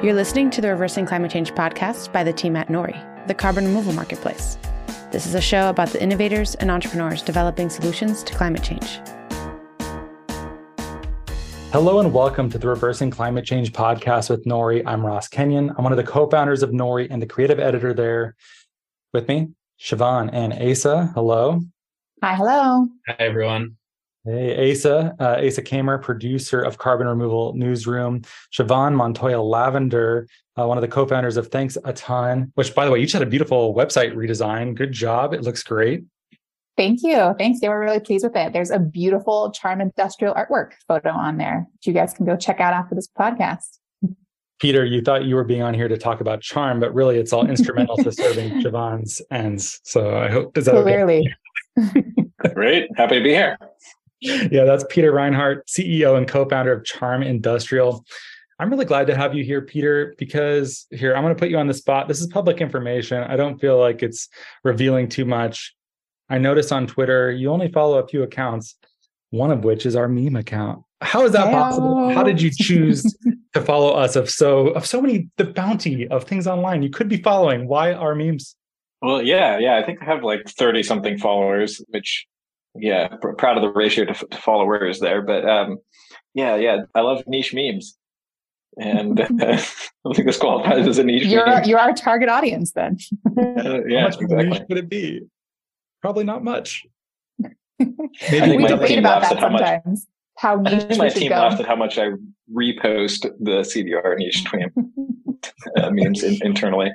You're listening to the Reversing Climate Change podcast by the team at Nori, the carbon removal marketplace. This is a show about the innovators and entrepreneurs developing solutions to climate change. Hello and welcome to the Reversing Climate Change podcast with Nori. I'm Ross Kenyon. I'm one of the co-founders of Nori and the creative editor there. With me, Siobhan and Asa. Hello. Hi, hello. Hi, everyone. Hey, Asa, uh, Asa Kamer, producer of Carbon Removal Newsroom. Siobhan Montoya Lavender, uh, one of the co-founders of Thanks a Ton, which, by the way, you just had a beautiful website redesign. Good job. It looks great. Thank you. Thanks. They were really pleased with it. There's a beautiful Charm Industrial artwork photo on there that you guys can go check out after this podcast. Peter, you thought you were being on here to talk about charm, but really it's all instrumental to serving Siobhan's ends. So I hope, is that Clearly. Okay? Great. Happy to be here yeah, that's Peter Reinhardt, CEO and co-founder of Charm Industrial. I'm really glad to have you here, Peter, because here, I'm going to put you on the spot. This is public information. I don't feel like it's revealing too much. I noticed on Twitter, you only follow a few accounts, one of which is our meme account. How is that Hello. possible? How did you choose to follow us of so of so many the bounty of things online you could be following? Why our memes? Well, yeah, yeah. I think I have like 30 something followers, which yeah, pr- proud of the ratio to, to followers there. But um, yeah, yeah, I love niche memes, and uh, I think this qualifies as a niche. You're meme. you're our target audience then. uh, yeah, How much exactly. niche would it be? Probably not much. Maybe we debate about that sometimes. How, much, how niche my team laughed at how much I repost the CDR niche tweet uh, memes in, internally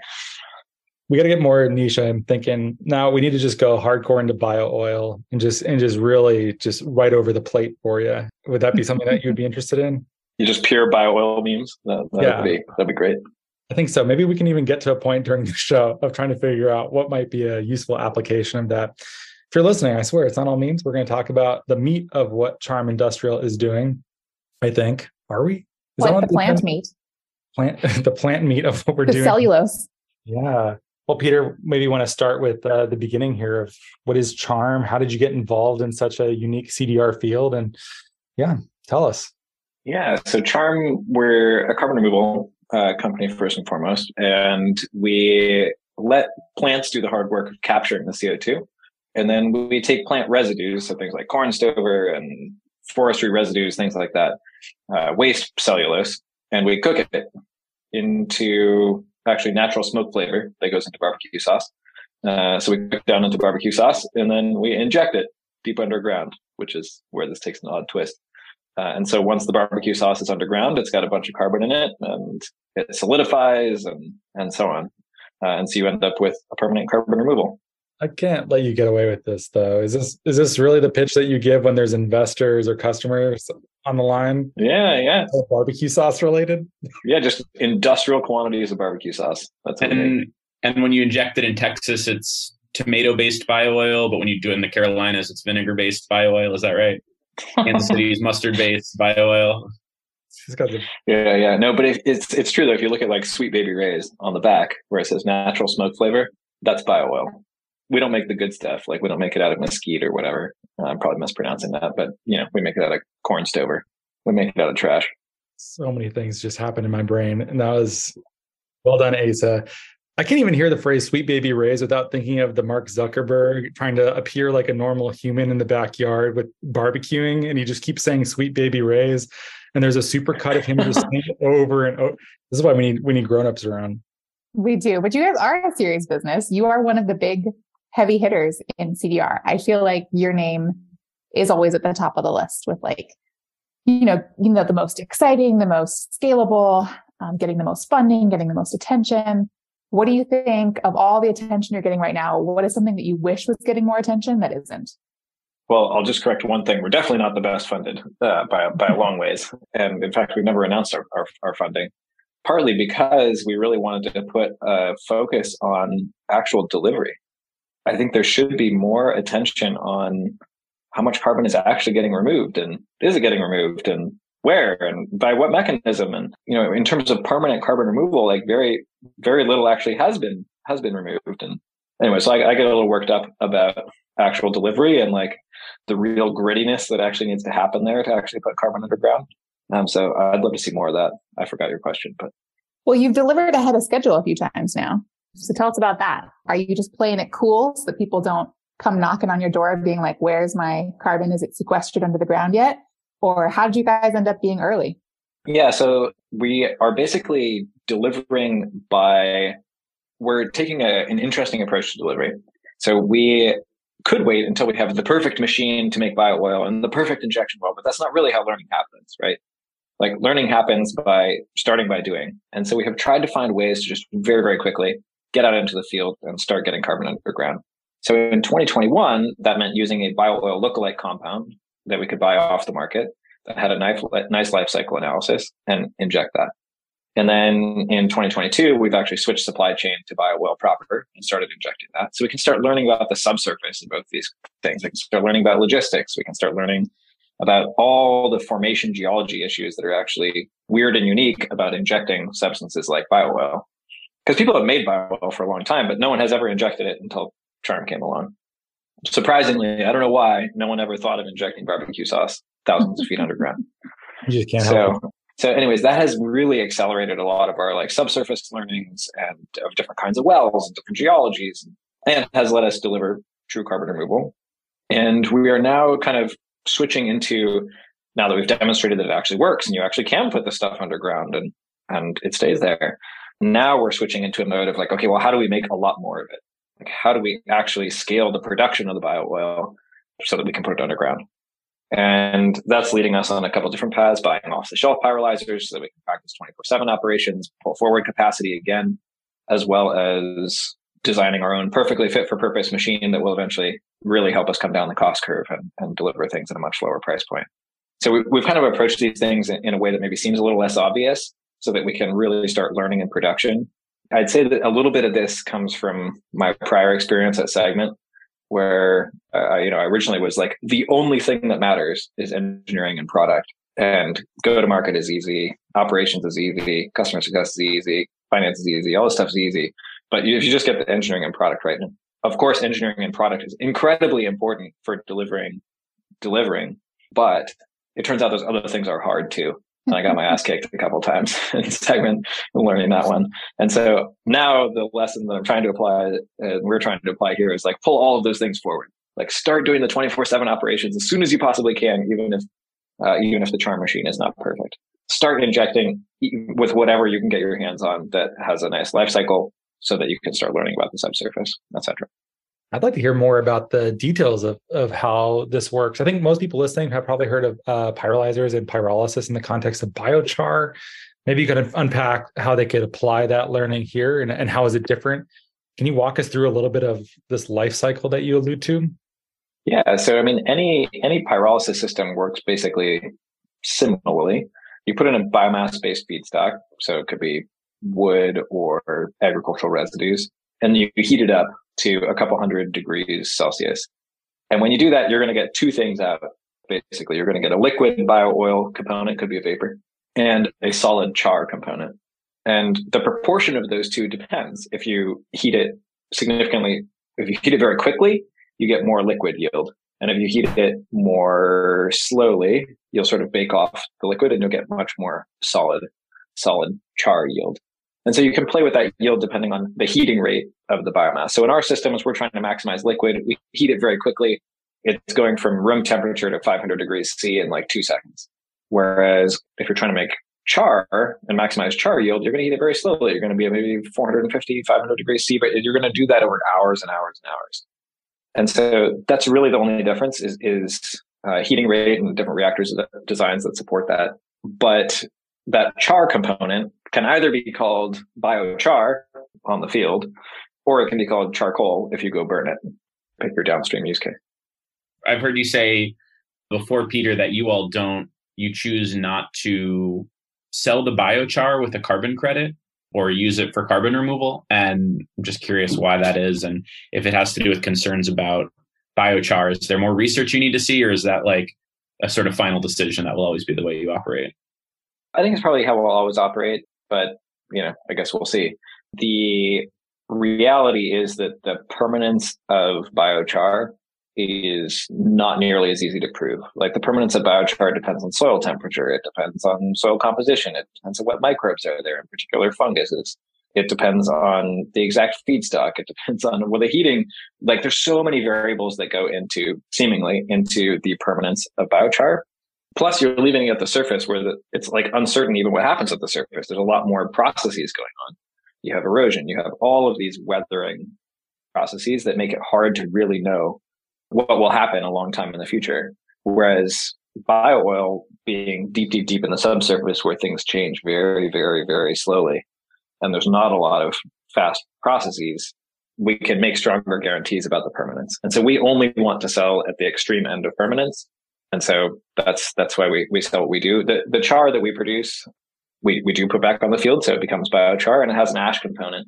we got to get more niche. I'm thinking now we need to just go hardcore into bio oil and just and just really just right over the plate for you. Would that be something that you'd be interested in? You just pure bio oil memes. That, would yeah. be that'd be great. I think so. Maybe we can even get to a point during the show of trying to figure out what might be a useful application of that. If you're listening, I swear it's not all memes. We're going to talk about the meat of what Charm Industrial is doing. I think. Are we? Is what the plant meat? Plant the plant meat of what we're the doing. Cellulose. Yeah. Well, Peter, maybe you want to start with uh, the beginning here of what is Charm? How did you get involved in such a unique CDR field? And yeah, tell us. Yeah, so Charm, we're a carbon removal uh, company first and foremost, and we let plants do the hard work of capturing the CO2. And then we take plant residues, so things like corn stover and forestry residues, things like that, uh, waste cellulose, and we cook it into actually natural smoke flavor that goes into barbecue sauce. Uh, so we cook down into barbecue sauce and then we inject it deep underground, which is where this takes an odd twist. Uh, and so once the barbecue sauce is underground, it's got a bunch of carbon in it and it solidifies and, and so on. Uh, and so you end up with a permanent carbon removal. I can't let you get away with this though. Is this is this really the pitch that you give when there's investors or customers on the line? Yeah, yeah. Oh, barbecue sauce related? Yeah, just industrial quantities of barbecue sauce. That's and and when you inject it in Texas, it's tomato based bio oil, but when you do it in the Carolinas, it's vinegar based bio oil. Is that right? Kansas City's mustard based bio oil. Yeah, yeah. No, but it's it's true though. If you look at like Sweet Baby Ray's on the back where it says natural smoke flavor, that's bio oil we don't make the good stuff. Like we don't make it out of mesquite or whatever. Uh, I'm probably mispronouncing that, but you know, we make it out of corn stover. We make it out of trash. So many things just happened in my brain, and that was well done, Asa. I can't even hear the phrase "sweet baby Ray's" without thinking of the Mark Zuckerberg trying to appear like a normal human in the backyard with barbecuing, and he just keeps saying "sweet baby Ray's," and there's a super cut of him just saying over and over. This is why we need we need grown-ups around. We do, but you guys are a serious business. You are one of the big heavy hitters in CDR. I feel like your name is always at the top of the list with like, you know, you know, the most exciting, the most scalable, um, getting the most funding, getting the most attention. What do you think of all the attention you're getting right now? What is something that you wish was getting more attention that isn't? Well, I'll just correct one thing. We're definitely not the best funded uh, by by a long ways, and in fact, we've never announced our, our, our funding. Partly because we really wanted to put a focus on actual delivery. I think there should be more attention on how much carbon is actually getting removed and is it getting removed and where and by what mechanism and you know in terms of permanent carbon removal like very very little actually has been has been removed. And anyway so I, I get a little worked up about actual delivery and like the real grittiness that actually needs to happen there to actually put carbon underground. Um so i'd love to see more of that. I forgot your question but Well, you've delivered ahead of schedule a few times now. So tell us about that. Are you just playing it cool so that people don't come knocking on your door being like, where's my carbon? Is it sequestered under the ground yet? Or how did you guys end up being early? Yeah, so we are basically delivering by, we're taking a, an interesting approach to delivery. So we could wait until we have the perfect machine to make bio oil and the perfect injection well, but that's not really how learning happens, right? Like learning happens by starting by doing. And so we have tried to find ways to just very, very quickly get out into the field and start getting carbon underground. So in 2021, that meant using a bio oil lookalike compound that we could buy off the market that had a nice, life cycle analysis and inject that. And then in 2022, we've actually switched supply chain to bio oil proper and started injecting that. So we can start learning about the subsurface of both these things. We can start learning about logistics. We can start learning about all the formation geology issues that are actually weird and unique about injecting substances like bio oil. Because people have made bio oil for a long time, but no one has ever injected it until Charm came along. Surprisingly, I don't know why no one ever thought of injecting barbecue sauce thousands of feet underground. You just can't so, help it. So, anyways, that has really accelerated a lot of our like subsurface learnings and of different kinds of wells and different geologies, and has let us deliver true carbon removal. And we are now kind of switching into now that we've demonstrated that it actually works and you actually can put the stuff underground and and it stays there. Now we're switching into a mode of like, okay, well, how do we make a lot more of it? Like, how do we actually scale the production of the bio oil so that we can put it underground? And that's leading us on a couple different paths, buying off the shelf pyrolyzers so that we can practice 24 7 operations, pull forward capacity again, as well as designing our own perfectly fit for purpose machine that will eventually really help us come down the cost curve and, and deliver things at a much lower price point. So we, we've kind of approached these things in, in a way that maybe seems a little less obvious so that we can really start learning in production. I'd say that a little bit of this comes from my prior experience at Segment, where uh, you know I originally was like the only thing that matters is engineering and product, and go to market is easy, operations is easy, customer success is easy, finance is easy, all this stuff is easy. But if you just get the engineering and product right, of course, engineering and product is incredibly important for delivering delivering, but it turns out those other things are hard too. And I got my ass kicked a couple times in segment learning that one. And so now the lesson that I'm trying to apply and we're trying to apply here is like pull all of those things forward. Like start doing the 24 seven operations as soon as you possibly can, even if, uh, even if the charm machine is not perfect. Start injecting with whatever you can get your hands on that has a nice life cycle so that you can start learning about the subsurface, etc. I'd like to hear more about the details of, of how this works. I think most people listening have probably heard of uh, pyrolyzers and pyrolysis in the context of biochar. Maybe you could unpack how they could apply that learning here and, and how is it different? Can you walk us through a little bit of this life cycle that you allude to? Yeah, so I mean, any any pyrolysis system works basically similarly. You put in a biomass-based feedstock, so it could be wood or agricultural residues, and you heat it up to a couple hundred degrees Celsius. And when you do that, you're going to get two things out. Basically, you're going to get a liquid bio oil component, could be a vapor, and a solid char component. And the proportion of those two depends. If you heat it significantly, if you heat it very quickly, you get more liquid yield. And if you heat it more slowly, you'll sort of bake off the liquid and you'll get much more solid, solid char yield. And so you can play with that yield depending on the heating rate of the biomass. So in our systems, we're trying to maximize liquid. We heat it very quickly. It's going from room temperature to 500 degrees C in like two seconds. Whereas if you're trying to make char and maximize char yield, you're going to heat it very slowly. You're going to be at maybe 450, 500 degrees C, but you're going to do that over hours and hours and hours. And so that's really the only difference is, is uh, heating rate and different reactors designs that support that. But that char component can either be called biochar on the field, or it can be called charcoal if you go burn it. Pick your downstream use case. I've heard you say before, Peter, that you all don't, you choose not to sell the biochar with a carbon credit or use it for carbon removal. And I'm just curious why that is and if it has to do with concerns about biochar. Is there more research you need to see, or is that like a sort of final decision that will always be the way you operate? I think it's probably how we'll always operate, but you know, I guess we'll see. The reality is that the permanence of biochar is not nearly as easy to prove. Like the permanence of biochar depends on soil temperature. It depends on soil composition. It depends on what microbes are there, in particular funguses. It depends on the exact feedstock. It depends on well, the heating. Like there's so many variables that go into seemingly into the permanence of biochar. Plus, you're leaving it at the surface where the, it's like uncertain even what happens at the surface. There's a lot more processes going on. You have erosion. You have all of these weathering processes that make it hard to really know what will happen a long time in the future. Whereas bio oil being deep, deep, deep in the subsurface where things change very, very, very slowly. And there's not a lot of fast processes. We can make stronger guarantees about the permanence. And so we only want to sell at the extreme end of permanence. And so that's, that's why we, we sell what we do. The, the char that we produce, we, we do put back on the field. So it becomes biochar and it has an ash component.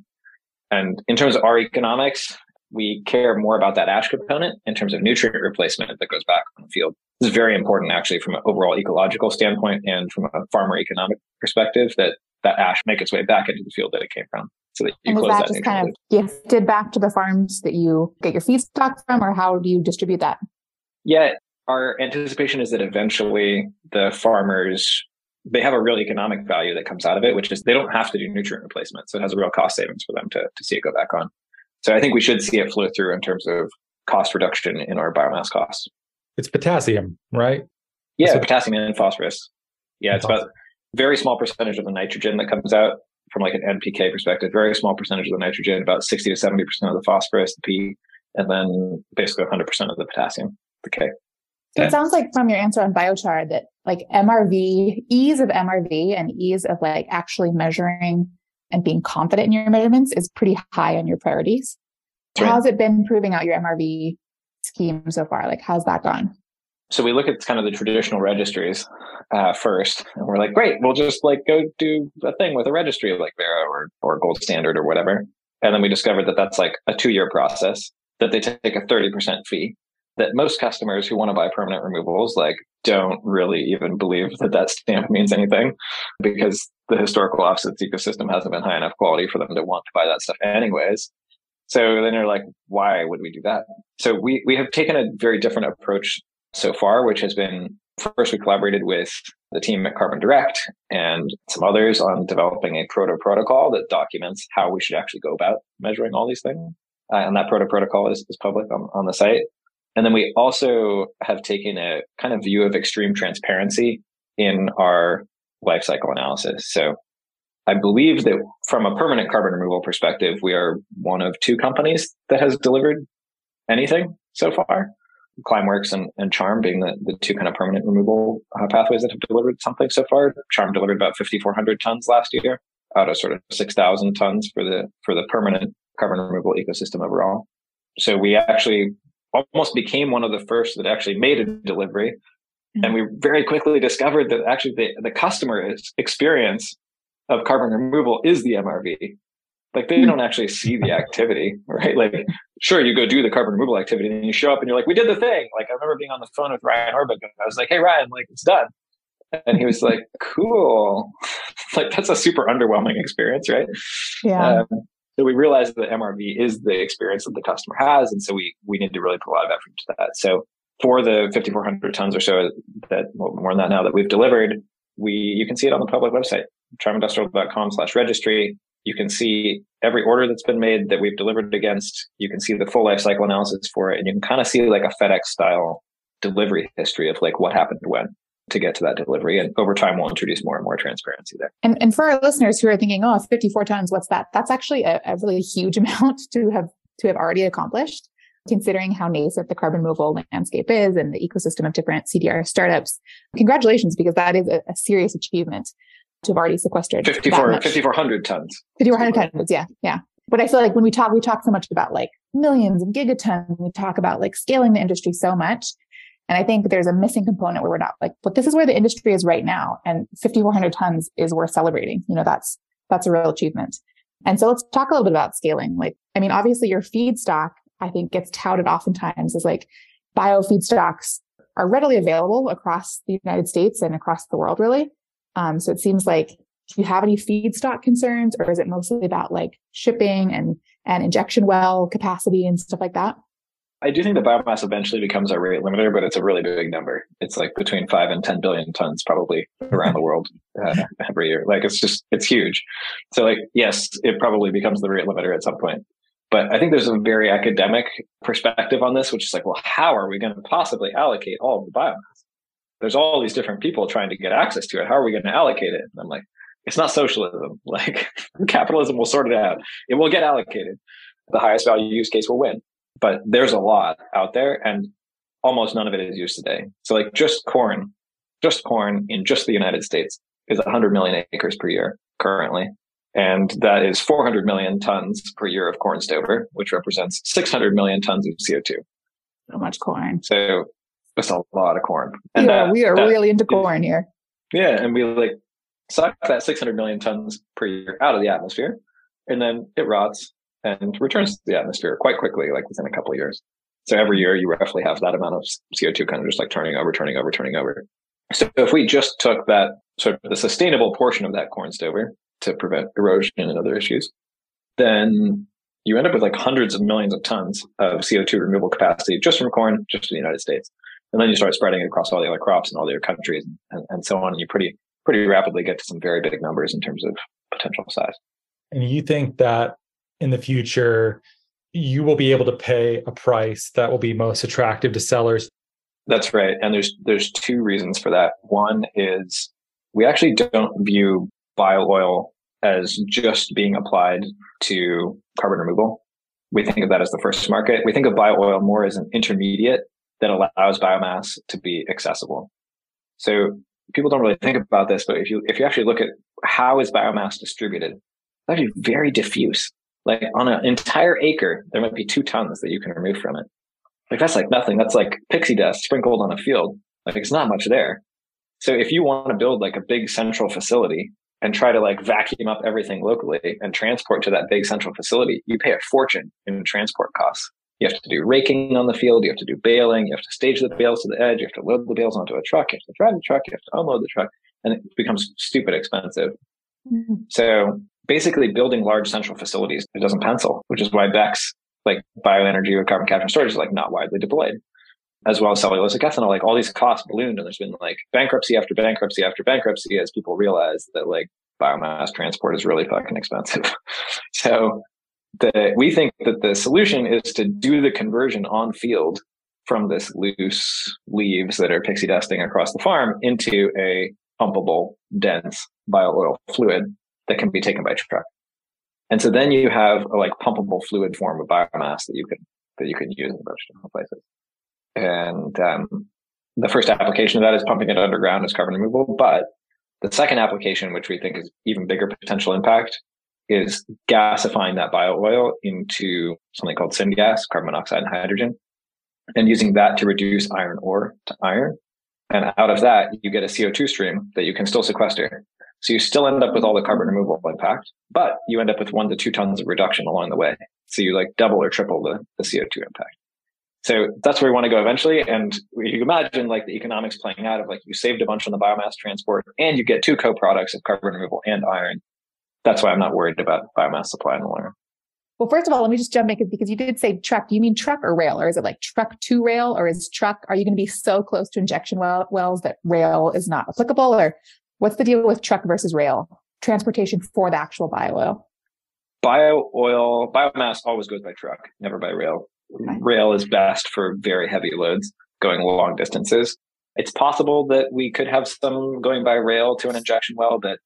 And in terms of our economics, we care more about that ash component in terms of nutrient replacement that goes back on the field. This is very important actually from an overall ecological standpoint and from a farmer economic perspective that that ash make its way back into the field that it came from. So that you and close is that, that just kind of gifted back to the farms that you get your feedstock from or how do you distribute that? Yeah, our anticipation is that eventually the farmers they have a real economic value that comes out of it, which is they don't have to do nutrient replacement. So it has a real cost savings for them to, to see it go back on. So I think we should see it flow through in terms of cost reduction in our biomass costs. It's potassium, right? Yeah, so, potassium and phosphorus. Yeah, it's about very small percentage of the nitrogen that comes out from like an NPK perspective, very small percentage of the nitrogen, about 60 to 70% of the phosphorus, the P, and then basically 100% of the potassium, the K. It sounds like from your answer on biochar that like MRV, ease of MRV and ease of like actually measuring and being confident in your measurements is pretty high on your priorities. Right. How's it been proving out your MRV scheme so far? Like, how's that gone? So we look at kind of the traditional registries uh, first, and we're like, great, we'll just like go do a thing with a registry like Verra or or Gold Standard or whatever. And then we discovered that that's like a two year process that they take a thirty percent fee. That most customers who want to buy permanent removals like don't really even believe that that stamp means anything because the historical offsets ecosystem hasn't been high enough quality for them to want to buy that stuff anyways. So then they're like, why would we do that? So we, we have taken a very different approach so far, which has been first we collaborated with the team at Carbon Direct and some others on developing a proto protocol that documents how we should actually go about measuring all these things. Uh, and that proto protocol is, is public on, on the site. And then we also have taken a kind of view of extreme transparency in our life cycle analysis. So I believe that from a permanent carbon removal perspective, we are one of two companies that has delivered anything so far. Climeworks and, and Charm being the, the two kind of permanent removal uh, pathways that have delivered something so far. Charm delivered about 5,400 tons last year out of sort of 6,000 tons for the, for the permanent carbon removal ecosystem overall. So we actually almost became one of the first that actually made a delivery. Mm-hmm. And we very quickly discovered that actually the, the customer experience of carbon removal is the MRV. Like they mm-hmm. don't actually see the activity, right? Like, sure, you go do the carbon removal activity and you show up and you're like, we did the thing. Like I remember being on the phone with Ryan Orbuch and I was like, Hey Ryan, like it's done. And he was like, cool. like that's a super underwhelming experience, right? Yeah. Um, so we realized that MRV is the experience that the customer has. And so we, we need to really put a lot of effort to that. So for the 5,400 tons or so that more than that now that we've delivered, we, you can see it on the public website, charmindustrial.com slash registry. You can see every order that's been made that we've delivered against. You can see the full life cycle analysis for it. And you can kind of see like a FedEx style delivery history of like what happened when to get to that delivery. And over time, we'll introduce more and more transparency there. And, and for our listeners who are thinking, oh, 54 tons, what's that? That's actually a, a really huge amount to have, to have already accomplished considering how nascent the carbon removal landscape is and the ecosystem of different CDR startups. Congratulations, because that is a, a serious achievement to have already sequestered 5,400 tons. 5,400 tons. Yeah. Yeah. But I feel like when we talk, we talk so much about like millions and gigatons. We talk about like scaling the industry so much. And I think there's a missing component where we're not like, but this is where the industry is right now. And 5,400 tons is worth celebrating. You know, that's, that's a real achievement. And so let's talk a little bit about scaling. Like, I mean, obviously your feedstock, I think gets touted oftentimes as like bio feedstocks are readily available across the United States and across the world, really. Um, so it seems like do you have any feedstock concerns or is it mostly about like shipping and, and injection well capacity and stuff like that? I do think the biomass eventually becomes our rate limiter, but it's a really big number. It's like between five and 10 billion tons probably around the world uh, every year. Like it's just, it's huge. So like, yes, it probably becomes the rate limiter at some point. But I think there's a very academic perspective on this, which is like, well, how are we going to possibly allocate all of the biomass? There's all these different people trying to get access to it. How are we going to allocate it? And I'm like, it's not socialism. Like capitalism will sort it out. It will get allocated. The highest value use case will win. But there's a lot out there and almost none of it is used today. So like just corn, just corn in just the United States is 100 million acres per year currently. And that is 400 million tons per year of corn stover, which represents 600 million tons of CO2. So much corn. So that's a lot of corn. And yeah, that, we are really into corn here. Yeah. And we like suck that 600 million tons per year out of the atmosphere and then it rots and returns to the atmosphere quite quickly, like within a couple of years. So every year you roughly have that amount of CO2 kind of just like turning over, turning over, turning over. So if we just took that sort of the sustainable portion of that corn stover to prevent erosion and other issues, then you end up with like hundreds of millions of tons of CO2 removal capacity just from corn, just in the United States. And then you start spreading it across all the other crops and all the other countries and, and so on. And you pretty, pretty rapidly get to some very big numbers in terms of potential size. And you think that in the future, you will be able to pay a price that will be most attractive to sellers. That's right. And there's there's two reasons for that. One is we actually don't view bio oil as just being applied to carbon removal. We think of that as the first market. We think of bio oil more as an intermediate that allows biomass to be accessible. So people don't really think about this, but if you if you actually look at how is biomass distributed, it's actually very diffuse. Like on an entire acre, there might be two tons that you can remove from it. Like that's like nothing. That's like pixie dust sprinkled on a field. Like it's not much there. So if you want to build like a big central facility and try to like vacuum up everything locally and transport to that big central facility, you pay a fortune in transport costs. You have to do raking on the field. You have to do baling. You have to stage the bales to the edge. You have to load the bales onto a truck. You have to drive the truck. You have to unload the truck and it becomes stupid expensive. Mm-hmm. So basically building large central facilities, it doesn't pencil, which is why BECCS, like bioenergy or carbon capture and storage is like not widely deployed. As well as cellulosic ethanol, like all these costs ballooned and there's been like bankruptcy after bankruptcy after bankruptcy as people realize that like biomass transport is really fucking expensive. so the, we think that the solution is to do the conversion on field from this loose leaves that are pixie dusting across the farm into a pumpable, dense bio oil fluid that can be taken by truck. And so then you have a like pumpable fluid form of biomass that you can that you can use in a bunch of different places. And um, the first application of that is pumping it underground as carbon removal. But the second application, which we think is even bigger potential impact, is gasifying that bio oil into something called syngas, carbon monoxide and hydrogen, and using that to reduce iron ore to iron. And out of that, you get a CO2 stream that you can still sequester. So you still end up with all the carbon removal impact, but you end up with one to two tons of reduction along the way. So you like double or triple the, the CO2 impact. So that's where we want to go eventually. And you imagine like the economics playing out of like you saved a bunch on the biomass transport and you get two co-products of carbon removal and iron. That's why I'm not worried about biomass supply the long. Well, first of all, let me just jump in because you did say truck. Do you mean truck or rail? Or is it like truck to rail? Or is truck, are you going to be so close to injection well, wells that rail is not applicable? Or what's the deal with truck versus rail transportation for the actual bio oil? Bio oil, biomass always goes by truck, never by rail. Okay. Rail is best for very heavy loads going long distances. It's possible that we could have some going by rail to an injection well, but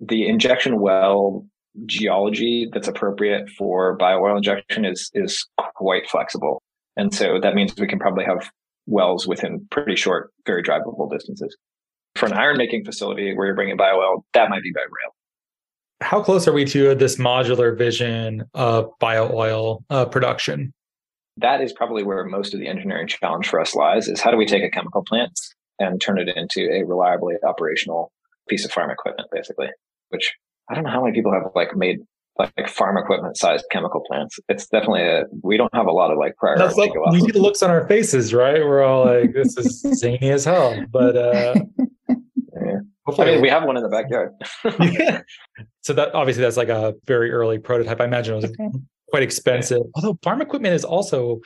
the injection well geology that's appropriate for bio oil injection is is quite flexible. And so that means we can probably have wells within pretty short, very drivable distances. For an iron making facility where you're bringing bio oil, that might be by rail. How close are we to this modular vision of bio oil uh, production? That is probably where most of the engineering challenge for us lies is how do we take a chemical plant and turn it into a reliably operational piece of farm equipment, basically, which I don't know how many people have like made like farm equipment sized chemical plants. It's definitely a, we don't have a lot of like prior. That's like, we see the looks on our faces, right? We're all like, this is zany as hell. But uh, yeah. I mean, we have one in the backyard. yeah. So that obviously that's like a very early prototype. I imagine it was okay. quite expensive. Although farm equipment is also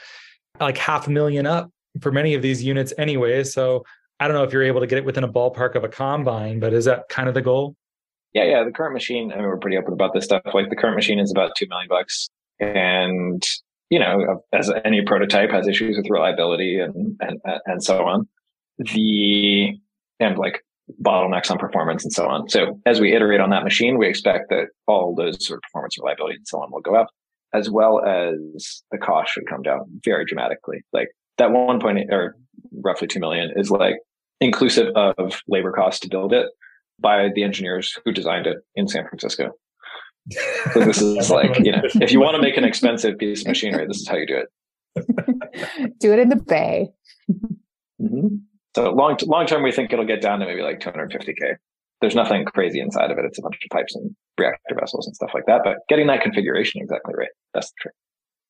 like half a million up for many of these units anyway. So I don't know if you're able to get it within a ballpark of a combine, but is that kind of the goal? Yeah, yeah. The current machine, I mean, we're pretty open about this stuff. Like the current machine is about two million bucks. And, you know, as any prototype has issues with reliability and, and, and so on. The, and like bottlenecks on performance and so on. So as we iterate on that machine, we expect that all those sort of performance, reliability, and so on will go up, as well as the cost should come down very dramatically. Like that one point or roughly two million is like inclusive of labor costs to build it by the engineers who designed it in San Francisco. So this is like, you know, if you want to make an expensive piece of machinery, this is how you do it. do it in the bay. Mm-hmm. So long long term, we think it'll get down to maybe like 250k. There's nothing crazy inside of it. It's a bunch of pipes and reactor vessels and stuff like that. But getting that configuration exactly right, that's the trick.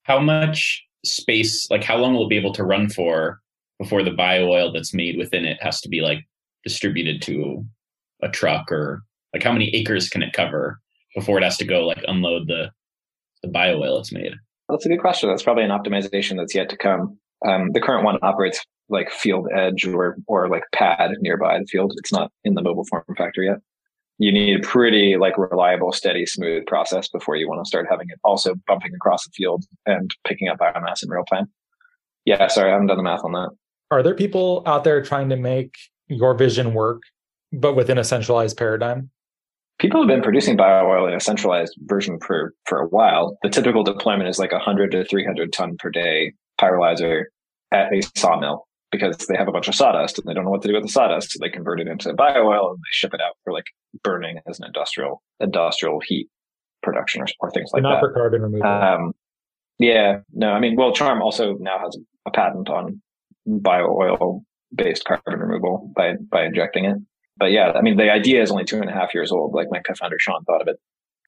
How much space, like how long will it be able to run for before the bio oil that's made within it has to be like distributed to a truck or like how many acres can it cover before it has to go like unload the the bio oil it's made? That's a good question. That's probably an optimization that's yet to come. Um, the current one operates like field edge or or like pad nearby the field. It's not in the mobile form factor yet. You need a pretty like reliable, steady, smooth process before you want to start having it also bumping across the field and picking up biomass in real time. Yeah, sorry, I haven't done the math on that. Are there people out there trying to make your vision work, but within a centralized paradigm? People have been producing bio oil in a centralized version for for a while. The typical deployment is like 100 to 300 ton per day pyrolyzer at a sawmill because they have a bunch of sawdust and they don't know what to do with the sawdust. So they convert it into bio oil and they ship it out for like burning as an industrial industrial heat production or, or things like not that. Not for carbon removal. Um, yeah, no, I mean, well, Charm also now has a patent on bio oil based carbon removal by by injecting it. But yeah, I mean, the idea is only two and a half years old. Like my co-founder Sean thought of it.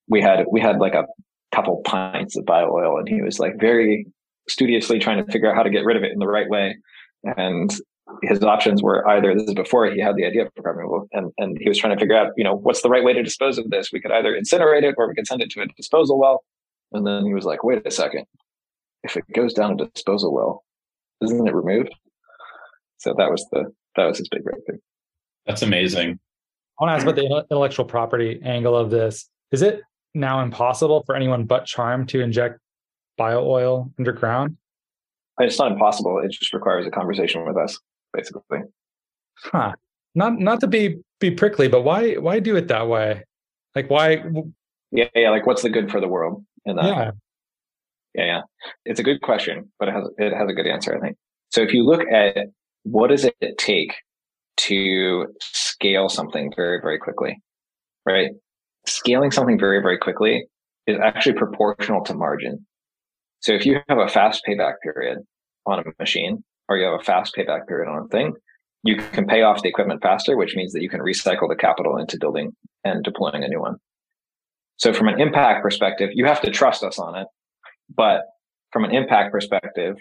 We had we had like a couple pints of bio oil, and he was like very studiously trying to figure out how to get rid of it in the right way. And his options were either this is before he had the idea for carbon removal, and, and he was trying to figure out, you know, what's the right way to dispose of this? We could either incinerate it or we could send it to a disposal well. And then he was like, wait a second. If it goes down a disposal well, isn't it removed? So that was the that was his big breakthrough. That's amazing. I want to ask about the intellectual property angle of this. Is it now impossible for anyone but Charm to inject bio oil underground? It's not impossible. It just requires a conversation with us, basically. Huh. Not not to be be prickly, but why why do it that way? Like why? Yeah, yeah. Like what's the good for the world in that? Yeah. Yeah, yeah. It's a good question, but it has it has a good answer, I think. So if you look at what does it take to scale something very, very quickly, right? Scaling something very, very quickly is actually proportional to margin. So if you have a fast payback period on a machine or you have a fast payback period on a thing, you can pay off the equipment faster, which means that you can recycle the capital into building and deploying a new one. So from an impact perspective, you have to trust us on it. But from an impact perspective,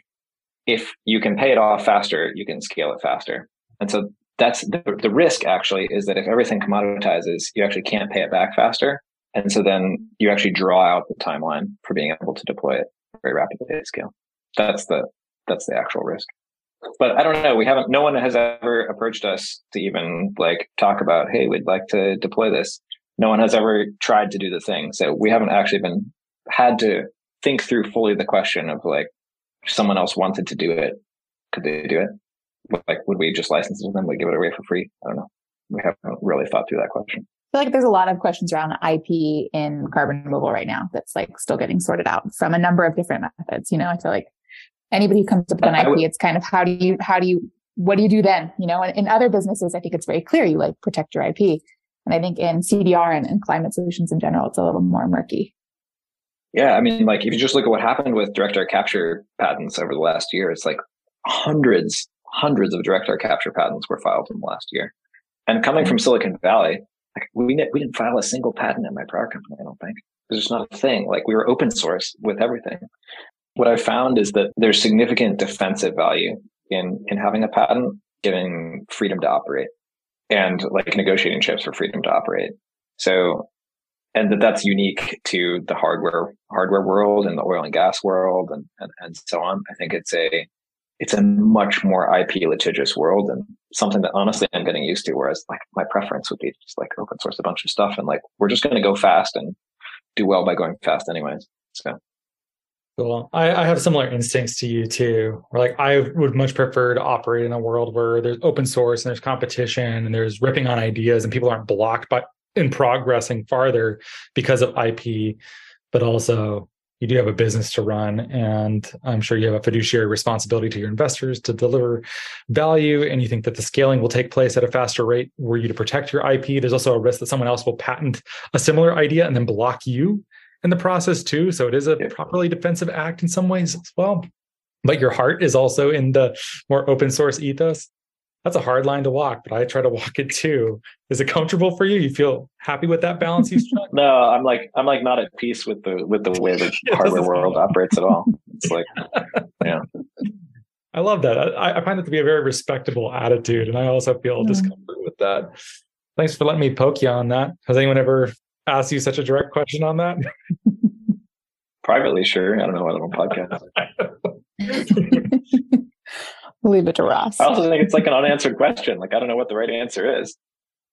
if you can pay it off faster, you can scale it faster. And so that's the, the risk actually is that if everything commoditizes, you actually can't pay it back faster. And so then you actually draw out the timeline for being able to deploy it very rapidly at scale. That's the, that's the actual risk. But I don't know. We haven't, no one has ever approached us to even like talk about, Hey, we'd like to deploy this. No one has ever tried to do the thing. So we haven't actually been had to think through fully the question of like, if someone else wanted to do it, could they do it? Like, would we just license it to them? We give it away for free? I don't know. We haven't really thought through that question. I feel like there's a lot of questions around IP in carbon removal right now that's like still getting sorted out from a number of different methods. You know, I feel like anybody who comes up with an IP, it's kind of how do you, how do you, what do you do then? You know, and in other businesses, I think it's very clear you like protect your IP. And I think in CDR and, and climate solutions in general, it's a little more murky. Yeah, I mean, like if you just look at what happened with direct air capture patents over the last year, it's like hundreds, hundreds of direct air capture patents were filed in the last year. And coming mm-hmm. from Silicon Valley, we we didn't file a single patent in my prior company. I don't think just not a thing. Like we were open source with everything. What I found is that there's significant defensive value in in having a patent, giving freedom to operate, and like negotiating chips for freedom to operate. So and that that's unique to the hardware hardware world and the oil and gas world and, and, and so on. I think it's a it's a much more IP litigious world and something that honestly I'm getting used to. Whereas like my preference would be just like open source a bunch of stuff and like we're just going to go fast and do well by going fast anyways. So. Cool. I, I have similar instincts to you too. Or like I would much prefer to operate in a world where there's open source and there's competition and there's ripping on ideas and people aren't blocked by in progressing farther because of IP, but also you do have a business to run and i'm sure you have a fiduciary responsibility to your investors to deliver value and you think that the scaling will take place at a faster rate were you to protect your ip there's also a risk that someone else will patent a similar idea and then block you in the process too. So it is a properly defensive act in some ways as well. But your heart is also in the more open source ethos that's a hard line to walk, but I try to walk it too. Is it comfortable for you? You feel happy with that balance you struck? no, I'm like I'm like not at peace with the with the way the hardware world operates at all. It's like, yeah. I love that. I, I, find it to be a very respectable attitude, and I also feel mm. discomfort with that. Thanks for letting me poke you on that. Has anyone ever asked you such a direct question on that? Privately, sure. I don't know why I'm on podcast. Leave it to Ross. I also think it's like an unanswered question. Like I don't know what the right answer is.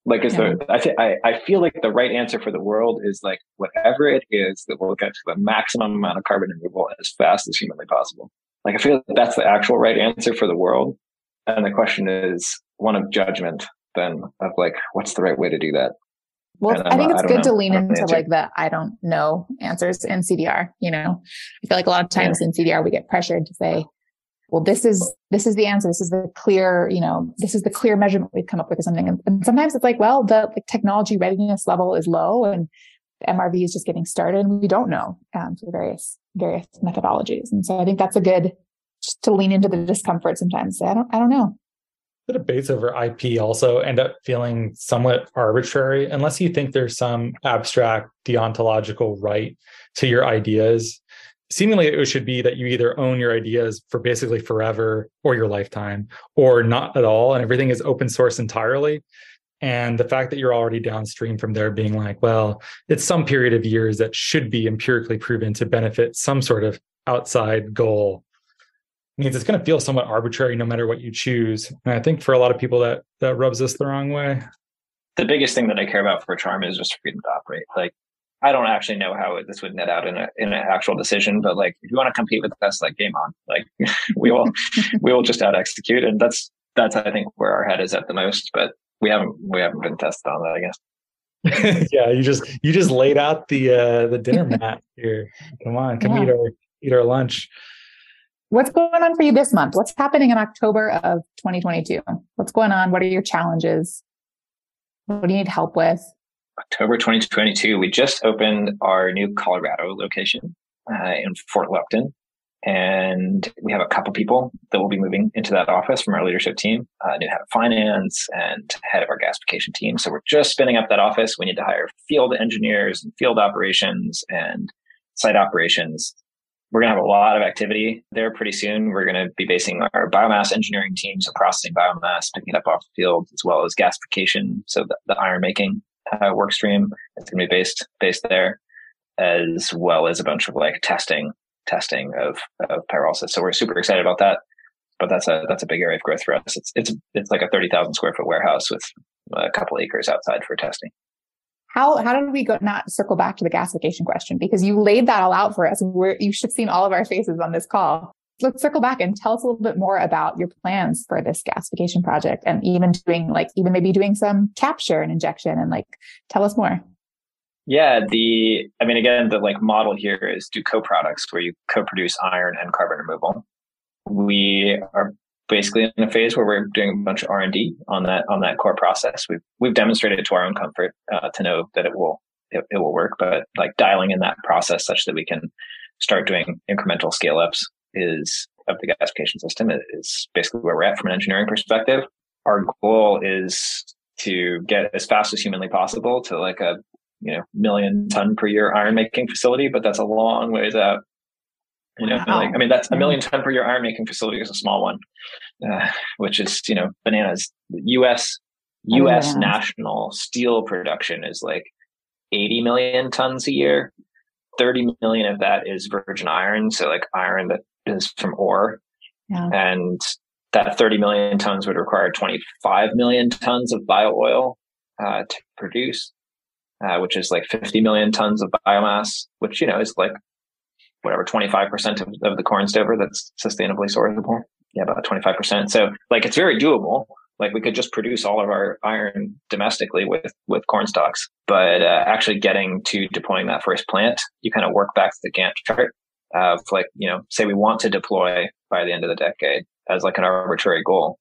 Like is yeah. the I, th- I I feel like the right answer for the world is like whatever it is that will get to the maximum amount of carbon removal as fast as humanly possible. Like I feel like that's the actual right answer for the world. And the question is one of judgment then of like what's the right way to do that. Well, I think it's I good know. to lean into like the I don't know answers in CDR. You know, I feel like a lot of times yeah. in CDR we get pressured to say, well, this is, this is the answer. This is the clear, you know, this is the clear measurement we've come up with or something. And, and sometimes it's like, well, the like, technology readiness level is low and MRV is just getting started and we don't know, um, for various, various methodologies. And so I think that's a good, just to lean into the discomfort sometimes. I don't, I don't know. The debates over IP also end up feeling somewhat arbitrary unless you think there's some abstract deontological right to your ideas seemingly it should be that you either own your ideas for basically forever or your lifetime or not at all and everything is open source entirely. And the fact that you're already downstream from there being like well it's some period of years that should be empirically proven to benefit some sort of outside goal means it's going to feel somewhat arbitrary no matter what you choose. And i think for a lot of people that that rubs us the wrong way. The biggest thing that i care about for charm is just freedom to operate. Like I don't actually know how this would net out in a in an actual decision, but like if you want to compete with us, like game on. Like we will we will just out execute, and that's that's I think where our head is at the most. But we haven't we haven't been tested on that, I guess. yeah, you just you just laid out the uh the dinner mat here. Come on, come yeah. eat our eat our lunch. What's going on for you this month? What's happening in October of 2022? What's going on? What are your challenges? What do you need help with? October 2022, we just opened our new Colorado location uh, in Fort Lupton. And we have a couple people that will be moving into that office from our leadership team, uh, new head of finance and head of our gasification team. So we're just spinning up that office. We need to hire field engineers and field operations and site operations. We're going to have a lot of activity there pretty soon. We're going to be basing our biomass engineering team, so processing biomass, picking it up off the field, as well as gasification, so the, the iron making uh, work stream. It's going to be based based there, as well as a bunch of like testing testing of of pyrolysis. So we're super excited about that. But that's a that's a big area of growth for us. It's it's it's like a thirty thousand square foot warehouse with a couple acres outside for testing. How how did we go not circle back to the gasification question because you laid that all out for us. We're, you should have seen all of our faces on this call let's circle back and tell us a little bit more about your plans for this gasification project and even doing like even maybe doing some capture and injection and like tell us more. Yeah the i mean again the like model here is do co-products where you co-produce iron and carbon removal. We are basically in a phase where we're doing a bunch of r&d on that on that core process. We've we've demonstrated to our own comfort uh, to know that it will it, it will work but like dialing in that process such that we can start doing incremental scale ups is of the gasification system is basically where we're at from an engineering perspective. Our goal is to get as fast as humanly possible to like a you know million ton per year iron making facility, but that's a long ways out. You know, wow. like, I mean, that's a million ton per year iron making facility is a small one, uh, which is you know bananas. U.S. U.S. national steel production is like 80 million tons a year. 30 million of that is virgin iron. So like iron that is from ore. Yeah. And that 30 million tons would require 25 million tons of bio oil uh, to produce, uh, which is like 50 million tons of biomass, which, you know, is like whatever, 25% of, of the corn stover that's sustainably sourceable. Yeah, about 25%. So like it's very doable. Like we could just produce all of our iron domestically with, with corn stalks, but uh, actually getting to deploying that first plant, you kind of work back to the Gantt chart of like, you know, say we want to deploy by the end of the decade as like an arbitrary goal.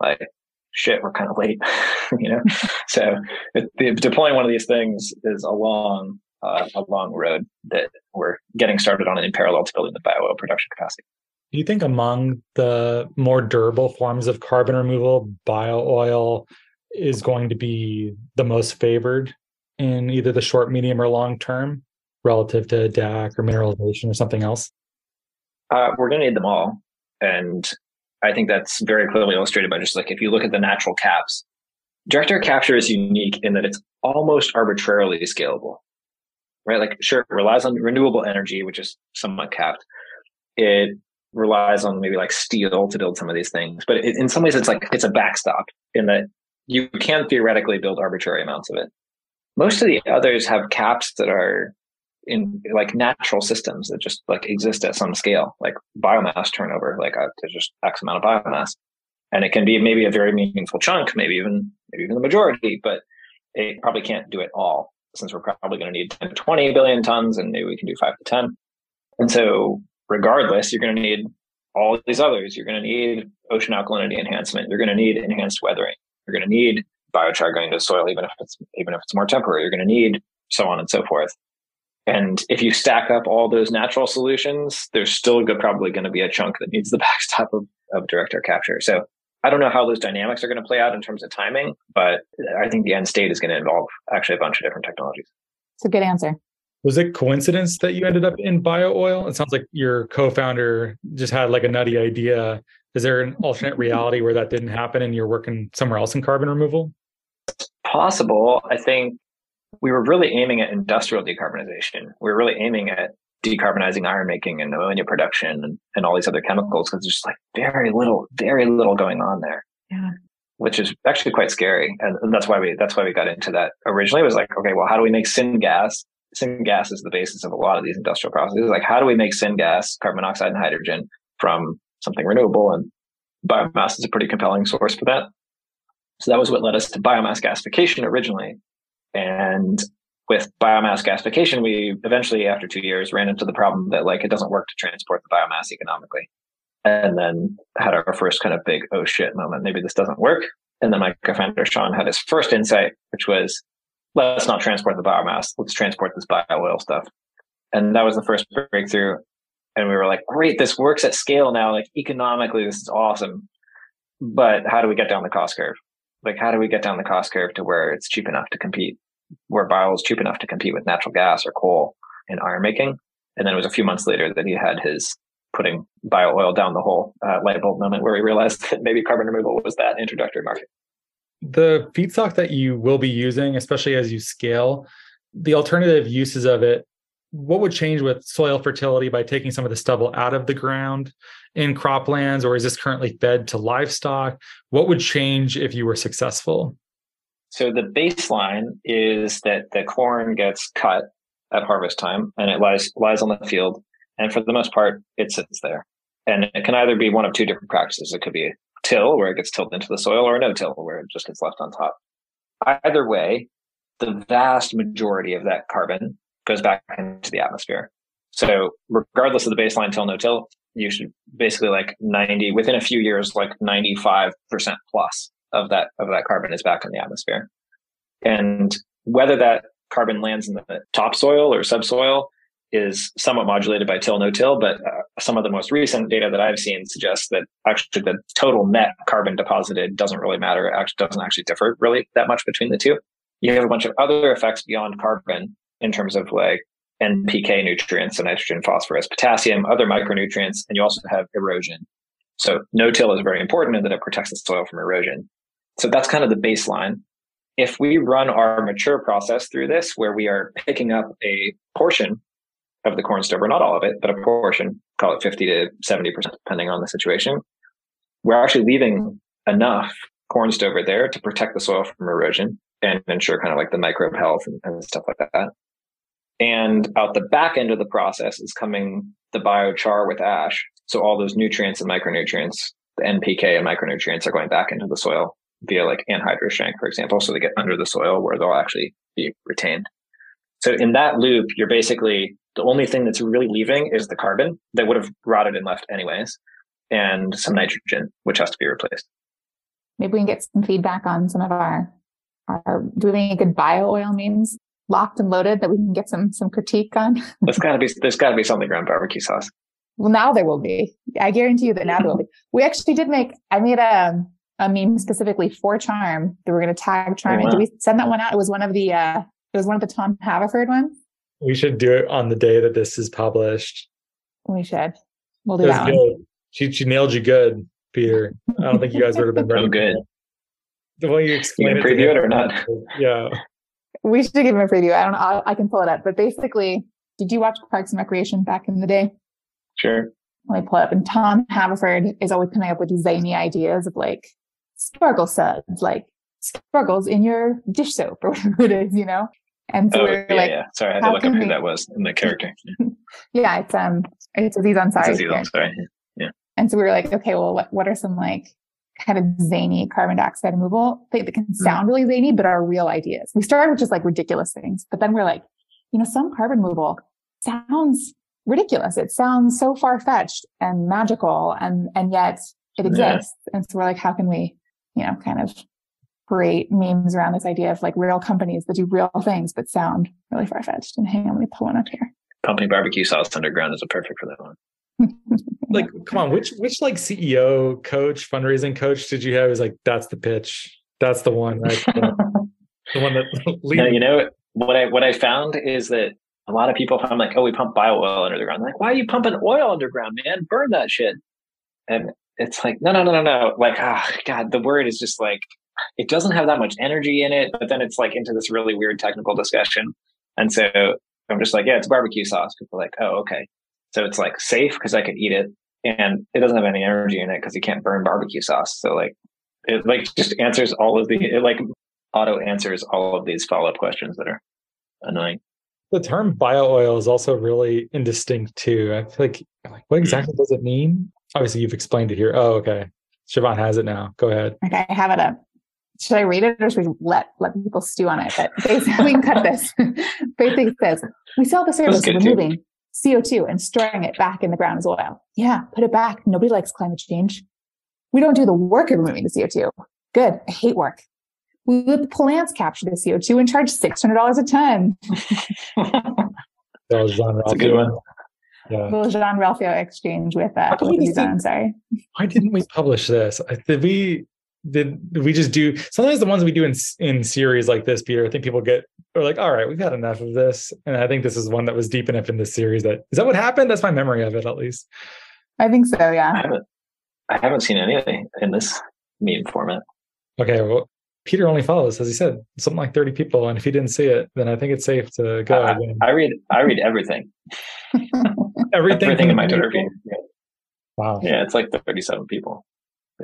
Like, shit, we're kind of late, you know? so the, deploying one of these things is a long, uh, a long road that we're getting started on in parallel to building the bio oil production capacity. Do you think among the more durable forms of carbon removal, bio oil is going to be the most favored in either the short, medium, or long term relative to DAC or mineralization or something else? Uh, we're going to need them all. And I think that's very clearly illustrated by just like if you look at the natural caps, direct air capture is unique in that it's almost arbitrarily scalable, right? Like, sure, it relies on renewable energy, which is somewhat capped. It relies on maybe like steel to build some of these things, but it, in some ways, it's like it's a backstop in that you can theoretically build arbitrary amounts of it. Most of the others have caps that are in like natural systems that just like exist at some scale, like biomass turnover, like uh, there's just X amount of biomass. And it can be maybe a very meaningful chunk, maybe even, maybe even the majority, but it probably can't do it all since we're probably going to need 10 to 20 billion tons and maybe we can do five to 10. And so regardless, you're going to need all these others. You're going to need ocean alkalinity enhancement. You're going to need enhanced weathering. You're going to need biochar going to soil, even if it's, even if it's more temporary. You're going to need so on and so forth. And if you stack up all those natural solutions, there's still good, probably going to be a chunk that needs the backstop of, of direct air capture. So I don't know how those dynamics are going to play out in terms of timing, but I think the end state is going to involve actually a bunch of different technologies. It's a good answer. Was it coincidence that you ended up in bio oil? It sounds like your co-founder just had like a nutty idea. Is there an alternate reality where that didn't happen and you're working somewhere else in carbon removal? Possible. I think we were really aiming at industrial decarbonization. We were really aiming at decarbonizing iron making and ammonia production and, and all these other chemicals because there's just like very little, very little going on there. Yeah. Which is actually quite scary. And, and that's why we, that's why we got into that originally it was like, okay, well, how do we make syngas? Syngas is the basis of a lot of these industrial processes. Like, how do we make syngas, carbon monoxide and hydrogen from something renewable? And biomass is a pretty compelling source for that. So that was what led us to biomass gasification originally. And with biomass gasification, we eventually, after two years, ran into the problem that like it doesn't work to transport the biomass economically. And then had our first kind of big, oh shit moment. Maybe this doesn't work. And then my co-founder Sean had his first insight, which was, let's not transport the biomass. Let's transport this bio oil stuff. And that was the first breakthrough. And we were like, great, this works at scale now. Like economically, this is awesome. But how do we get down the cost curve? Like, how do we get down the cost curve to where it's cheap enough to compete, where bio is cheap enough to compete with natural gas or coal in iron making? And then it was a few months later that he had his putting bio oil down the hole uh, light bulb moment where he realized that maybe carbon removal was that introductory market. The feedstock that you will be using, especially as you scale, the alternative uses of it what would change with soil fertility by taking some of the stubble out of the ground in croplands or is this currently fed to livestock what would change if you were successful so the baseline is that the corn gets cut at harvest time and it lies lies on the field. And for the most part it sits there. And it can either be one of two different practices. It could be till where it gets tilled into the soil or no till where it just gets left on top. Either way the vast majority of that carbon goes back into the atmosphere. So regardless of the baseline till no till, you should basically like 90 within a few years, like 95% plus of that, of that carbon is back in the atmosphere. And whether that carbon lands in the topsoil or subsoil is somewhat modulated by till no till, but uh, some of the most recent data that I've seen suggests that actually the total net carbon deposited doesn't really matter. It actually doesn't actually differ really that much between the two. You have a bunch of other effects beyond carbon in terms of like NPK nutrients, so nitrogen, phosphorus, potassium, other micronutrients, and you also have erosion. So no-till is very important in that it protects the soil from erosion. So that's kind of the baseline. If we run our mature process through this, where we are picking up a portion of the corn stover, not all of it, but a portion, call it 50 to 70%, depending on the situation, we're actually leaving enough corn stover there to protect the soil from erosion and ensure kind of like the microbe health and, and stuff like that. And out the back end of the process is coming the biochar with ash. So all those nutrients and micronutrients, the NPK and micronutrients are going back into the soil via like anhydrous shank, for example. So they get under the soil where they'll actually be retained. So in that loop, you're basically the only thing that's really leaving is the carbon that would have rotted and left anyways, and some nitrogen, which has to be replaced. Maybe we can get some feedback on some of our, our do we have any good bio oil memes locked and loaded that we can get some some critique on? there's gotta be there's gotta be something around barbecue sauce. Well, now there will be. I guarantee you that now there will be. We actually did make. I made a a meme specifically for Charm that we're going to tag Charm. Oh, wow. Did we send that one out? It was one of the. uh It was one of the Tom Haverford ones. We should do it on the day that this is published. We should. We'll do that. One. She she nailed you good, Peter. I don't think you guys would have been ready. oh, good. The way you explain you it, preview it or not? Yeah. We should give him a preview. I don't know. I, I can pull it up, but basically, did you watch Parks and Recreation back in the day? Sure. Let me pull it up. And Tom Haverford is always coming up with these zany ideas of like sparkle suds, like sparkles in your dish soap or whatever it is, you know? And so oh, we're yeah, like, yeah. Sorry, I had to look up who that was in the character. yeah, it's um, it's Aziz Ansari. It's Aziz Ansari. Yeah. And so we were like, okay, well, what what are some like kind of zany carbon dioxide removal things that can mm-hmm. sound really zany, but are real ideas? We started with just like ridiculous things, but then we're like, you know, some carbon removal sounds ridiculous. It sounds so far fetched and magical, and and yet it exists. Yeah. And so we're like, how can we, you know, kind of create memes around this idea of like real companies that do real things but sound really far fetched. And hang on, let me pull one up here. Pumping barbecue sauce underground is a perfect for that one. like, come on, which which like CEO coach, fundraising coach did you have? Is like that's the pitch. That's the one, right? the, the one that no, you know what I what I found is that a lot of people I'm like, oh, we pump bio oil under the ground. I'm like, why are you pumping oil underground, man? Burn that shit. And it's like, no, no, no, no, no. Like, ah, oh, God, the word is just like it doesn't have that much energy in it, but then it's like into this really weird technical discussion. And so I'm just like, yeah, it's barbecue sauce. People are like, oh, okay. So it's like safe because I can eat it and it doesn't have any energy in it because you can't burn barbecue sauce. So like, it like just answers all of the, it like auto answers all of these follow up questions that are annoying. The term bio oil is also really indistinct too. I feel like, like what mm-hmm. exactly does it mean? Obviously, you've explained it here. Oh, okay. Siobhan has it now. Go ahead. Okay, I have it up should I read it or should we let let people stew on it? But basically, we can cut this. basically says we sell the service of removing CO2 and storing it back in the ground as oil. Yeah, put it back. Nobody likes climate change. We don't do the work of removing the CO2. Good. I hate work. We let the plants capture the CO2 and charge six hundred dollars a ton. that was That's a good one. Yeah. Little Jean Ralphio exchange with uh, with Did, sorry. Why didn't we publish this? Did we did we just do sometimes the ones we do in in series like this peter i think people get are like all right we've had enough of this and i think this is one that was deep enough in this series that is that what happened that's my memory of it at least i think so yeah i haven't i haven't seen anything in this meme format okay well peter only follows as he said something like 30 people and if he didn't see it then i think it's safe to go i, I read i read everything everything, everything in my twitter feed yeah. wow yeah it's like 37 people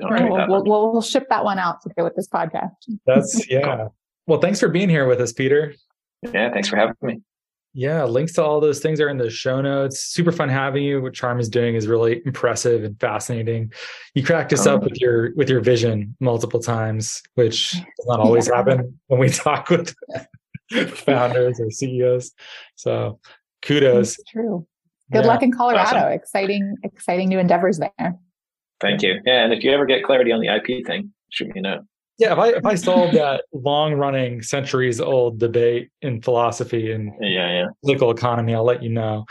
Right, we'll, we'll, we'll, ship that one out to go with this podcast. That's yeah. Well, thanks for being here with us, Peter. Yeah, thanks for having me. Yeah, links to all those things are in the show notes. Super fun having you. What Charm is doing is really impressive and fascinating. You cracked us oh. up with your with your vision multiple times, which does not always yeah. happen when we talk with founders or CEOs. So kudos. That's true. Good yeah. luck in Colorado. Awesome. Exciting, exciting new endeavors there. Thank you. Yeah, and if you ever get clarity on the IP thing, shoot me a note. Yeah, if I if I solve that long running, centuries old debate in philosophy and yeah, yeah. political economy, I'll let you know.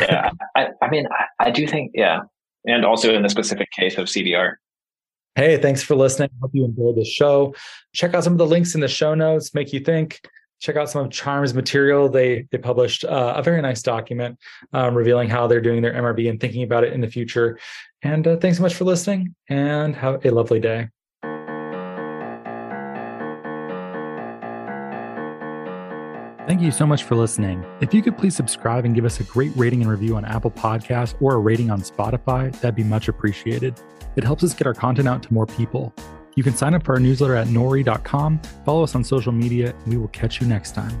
yeah, I, I mean, I, I do think, yeah, and also in the specific case of CDR. Hey, thanks for listening. Hope you enjoyed the show. Check out some of the links in the show notes. Make you think check out some of Charm's material. They they published uh, a very nice document um, revealing how they're doing their MRV and thinking about it in the future. And uh, thanks so much for listening, and have a lovely day. Thank you so much for listening. If you could please subscribe and give us a great rating and review on Apple Podcasts or a rating on Spotify, that'd be much appreciated. It helps us get our content out to more people. You can sign up for our newsletter at nori.com, follow us on social media, and we will catch you next time.